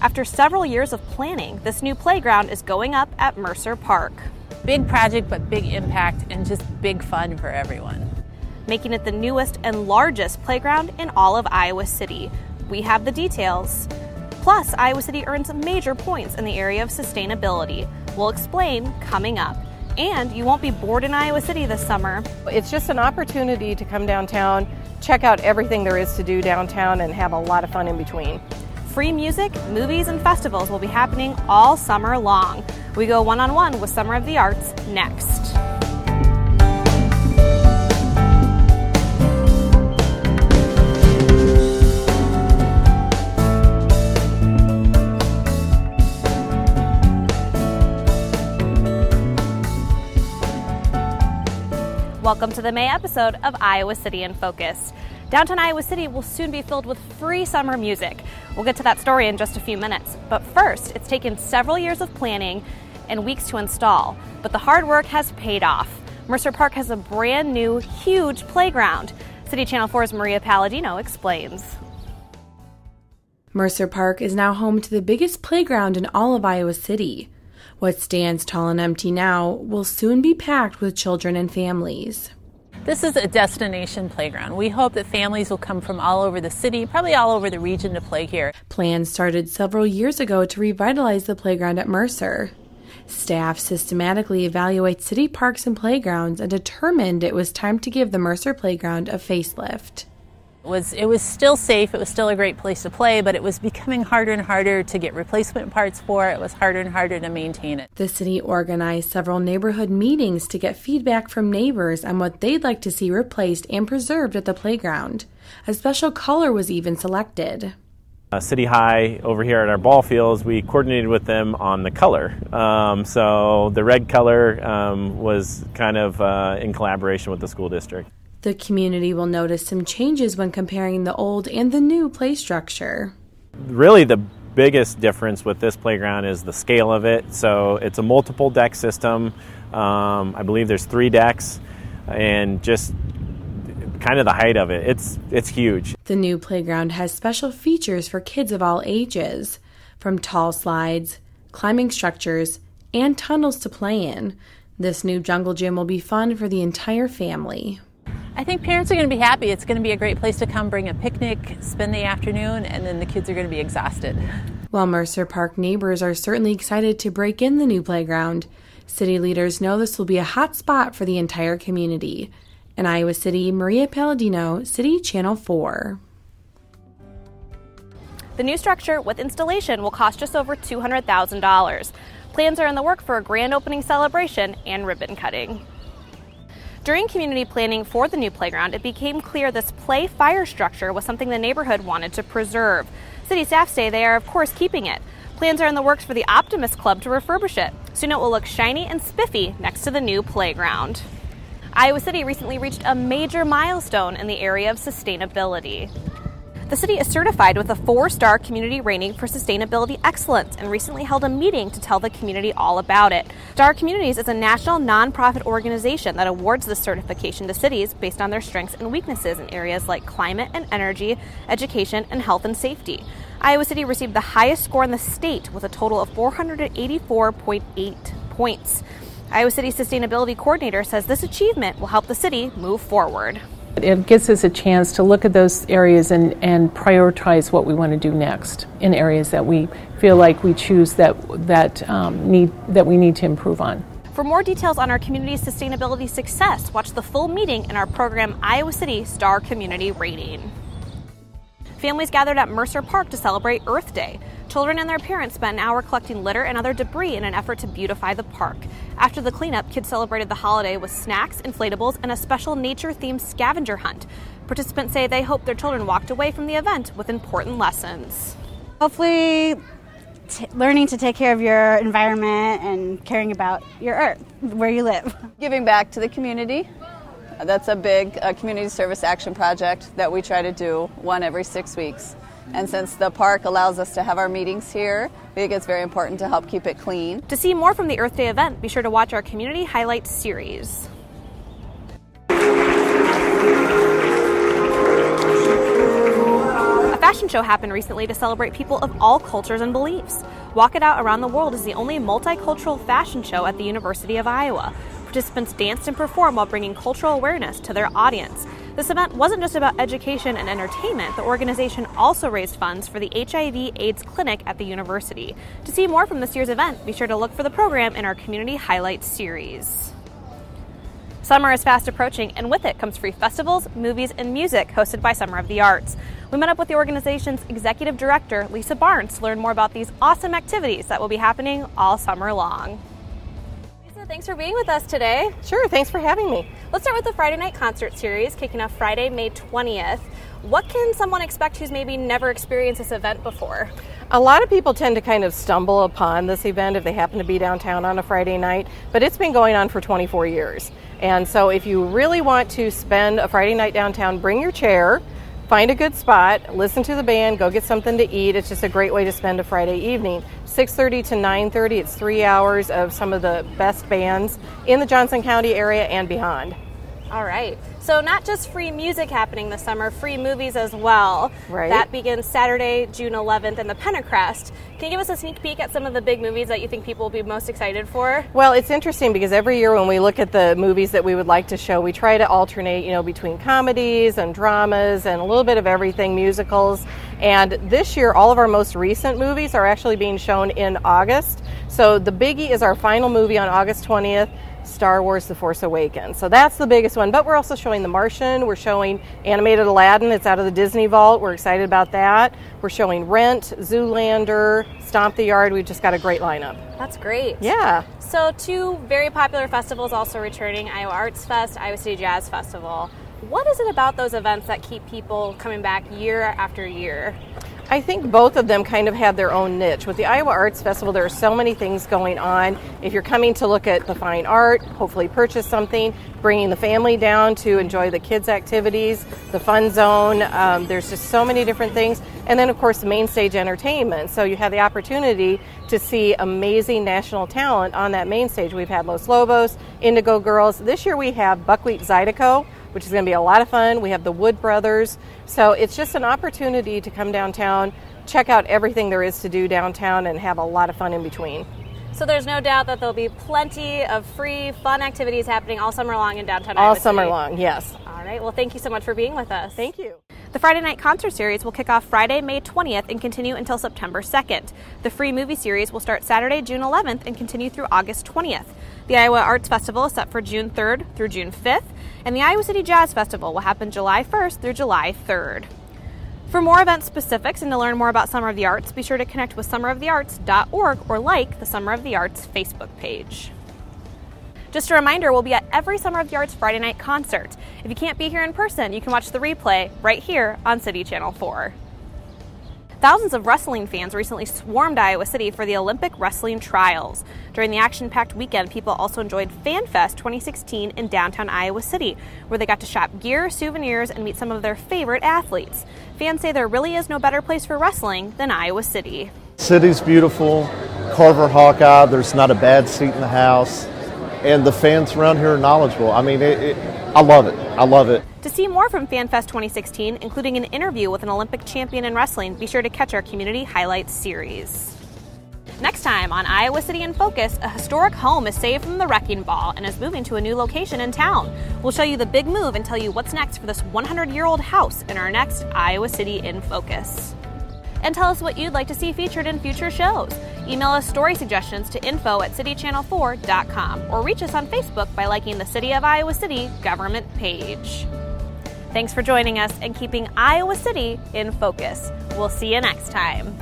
After several years of planning, this new playground is going up at Mercer Park. Big project, but big impact and just big fun for everyone. Making it the newest and largest playground in all of Iowa City. We have the details. Plus, Iowa City earns major points in the area of sustainability. We'll explain coming up. And you won't be bored in Iowa City this summer. It's just an opportunity to come downtown, check out everything there is to do downtown, and have a lot of fun in between. Free music, movies, and festivals will be happening all summer long. We go one on one with Summer of the Arts next. Welcome to the May episode of Iowa City in Focus. Downtown Iowa City will soon be filled with free summer music. We'll get to that story in just a few minutes. But first, it's taken several years of planning and weeks to install, but the hard work has paid off. Mercer Park has a brand new, huge playground. City Channel 4's Maria Palladino explains. Mercer Park is now home to the biggest playground in all of Iowa City. What stands tall and empty now will soon be packed with children and families. This is a destination playground. We hope that families will come from all over the city, probably all over the region to play here. Plans started several years ago to revitalize the playground at Mercer. Staff systematically evaluate city parks and playgrounds and determined it was time to give the Mercer Playground a facelift. It was, it was still safe, it was still a great place to play, but it was becoming harder and harder to get replacement parts for. It was harder and harder to maintain it. The city organized several neighborhood meetings to get feedback from neighbors on what they'd like to see replaced and preserved at the playground. A special color was even selected. Uh, City High over here at our ball fields, we coordinated with them on the color. Um, so the red color um, was kind of uh, in collaboration with the school district. The community will notice some changes when comparing the old and the new play structure. Really, the biggest difference with this playground is the scale of it. So it's a multiple deck system. Um, I believe there's three decks, and just kind of the height of it. It's it's huge. The new playground has special features for kids of all ages, from tall slides, climbing structures, and tunnels to play in. This new jungle gym will be fun for the entire family. I think parents are going to be happy. It's going to be a great place to come bring a picnic, spend the afternoon, and then the kids are going to be exhausted. While Mercer Park neighbors are certainly excited to break in the new playground, city leaders know this will be a hot spot for the entire community. In Iowa City, Maria Palladino, City Channel 4. The new structure with installation will cost just over $200,000. Plans are in the work for a grand opening celebration and ribbon cutting. During community planning for the new playground, it became clear this play fire structure was something the neighborhood wanted to preserve. City staff say they are, of course, keeping it. Plans are in the works for the Optimist Club to refurbish it. Soon it will look shiny and spiffy next to the new playground. Iowa City recently reached a major milestone in the area of sustainability. The city is certified with a four star community rating for sustainability excellence and recently held a meeting to tell the community all about it. Star Communities is a national nonprofit organization that awards this certification to cities based on their strengths and weaknesses in areas like climate and energy, education, and health and safety. Iowa City received the highest score in the state with a total of 484.8 points. Iowa City Sustainability Coordinator says this achievement will help the city move forward. It gives us a chance to look at those areas and, and prioritize what we want to do next in areas that we feel like we choose that, that, um, need, that we need to improve on. For more details on our community's sustainability success, watch the full meeting in our program Iowa City Star Community Rating. Families gathered at Mercer Park to celebrate Earth Day. Children and their parents spent an hour collecting litter and other debris in an effort to beautify the park. After the cleanup, kids celebrated the holiday with snacks, inflatables, and a special nature themed scavenger hunt. Participants say they hope their children walked away from the event with important lessons. Hopefully, t- learning to take care of your environment and caring about your earth, where you live. Giving back to the community. That's a big uh, community service action project that we try to do one every six weeks. And since the park allows us to have our meetings here, we think it's very important to help keep it clean. To see more from the Earth Day event, be sure to watch our Community Highlights series. A fashion show happened recently to celebrate people of all cultures and beliefs. Walk It Out Around the World is the only multicultural fashion show at the University of Iowa. Participants danced and performed while bringing cultural awareness to their audience. This event wasn't just about education and entertainment, the organization also raised funds for the HIV AIDS clinic at the university. To see more from this year's event, be sure to look for the program in our Community Highlights series. Summer is fast approaching, and with it comes free festivals, movies, and music hosted by Summer of the Arts. We met up with the organization's executive director, Lisa Barnes, to learn more about these awesome activities that will be happening all summer long. Thanks for being with us today. Sure, thanks for having me. Let's start with the Friday night concert series, kicking off Friday, May 20th. What can someone expect who's maybe never experienced this event before? A lot of people tend to kind of stumble upon this event if they happen to be downtown on a Friday night, but it's been going on for 24 years. And so if you really want to spend a Friday night downtown, bring your chair, find a good spot, listen to the band, go get something to eat. It's just a great way to spend a Friday evening. 6:30 to 9:30, it's 3 hours of some of the best bands in the Johnson County area and beyond. All right. So, not just free music happening this summer, free movies as well. Right. That begins Saturday, June 11th in the Pentacrest. Can you give us a sneak peek at some of the big movies that you think people will be most excited for? Well, it's interesting because every year when we look at the movies that we would like to show, we try to alternate, you know, between comedies and dramas and a little bit of everything, musicals. And this year, all of our most recent movies are actually being shown in August. So, The Biggie is our final movie on August 20th. Star Wars The Force Awakens. So that's the biggest one. But we're also showing The Martian. We're showing animated Aladdin. It's out of the Disney Vault. We're excited about that. We're showing Rent, Zoolander, Stomp the Yard. We've just got a great lineup. That's great. Yeah. So, two very popular festivals also returning Iowa Arts Fest, Iowa City Jazz Festival. What is it about those events that keep people coming back year after year? I think both of them kind of have their own niche. With the Iowa Arts Festival, there are so many things going on. If you're coming to look at the fine art, hopefully purchase something, bringing the family down to enjoy the kids' activities, the fun zone, um, there's just so many different things. And then, of course, main stage entertainment. So you have the opportunity to see amazing national talent on that main stage. We've had Los Lobos, Indigo Girls. This year we have Buckwheat Zydeco which is going to be a lot of fun. We have the Wood Brothers. So it's just an opportunity to come downtown, check out everything there is to do downtown, and have a lot of fun in between. So there's no doubt that there'll be plenty of free, fun activities happening all summer long in downtown All Iowa summer City. long, yes. All right. Well, thank you so much for being with us. Thank you. The Friday night concert series will kick off Friday, May 20th and continue until September 2nd. The free movie series will start Saturday, June 11th and continue through August 20th. The Iowa Arts Festival is set for June 3rd through June 5th, and the Iowa City Jazz Festival will happen July 1st through July 3rd. For more event specifics and to learn more about Summer of the Arts, be sure to connect with summerofthearts.org or like the Summer of the Arts Facebook page. Just a reminder, we'll be at every Summer of the Arts Friday night concert. If you can't be here in person, you can watch the replay right here on City Channel 4. Thousands of wrestling fans recently swarmed Iowa City for the Olympic Wrestling Trials. During the action packed weekend, people also enjoyed FanFest 2016 in downtown Iowa City, where they got to shop gear, souvenirs, and meet some of their favorite athletes. Fans say there really is no better place for wrestling than Iowa City. City's beautiful. Carver Hawkeye, there's not a bad seat in the house. And the fans around here are knowledgeable. I mean, it, it, I love it. I love it. To see more from FanFest 2016, including an interview with an Olympic champion in wrestling, be sure to catch our Community Highlights series. Next time on Iowa City in Focus, a historic home is saved from the wrecking ball and is moving to a new location in town. We'll show you the big move and tell you what's next for this 100 year old house in our next Iowa City in Focus. And tell us what you'd like to see featured in future shows. Email us story suggestions to info at citychannel4.com or reach us on Facebook by liking the City of Iowa City government page. Thanks for joining us and keeping Iowa City in focus. We'll see you next time.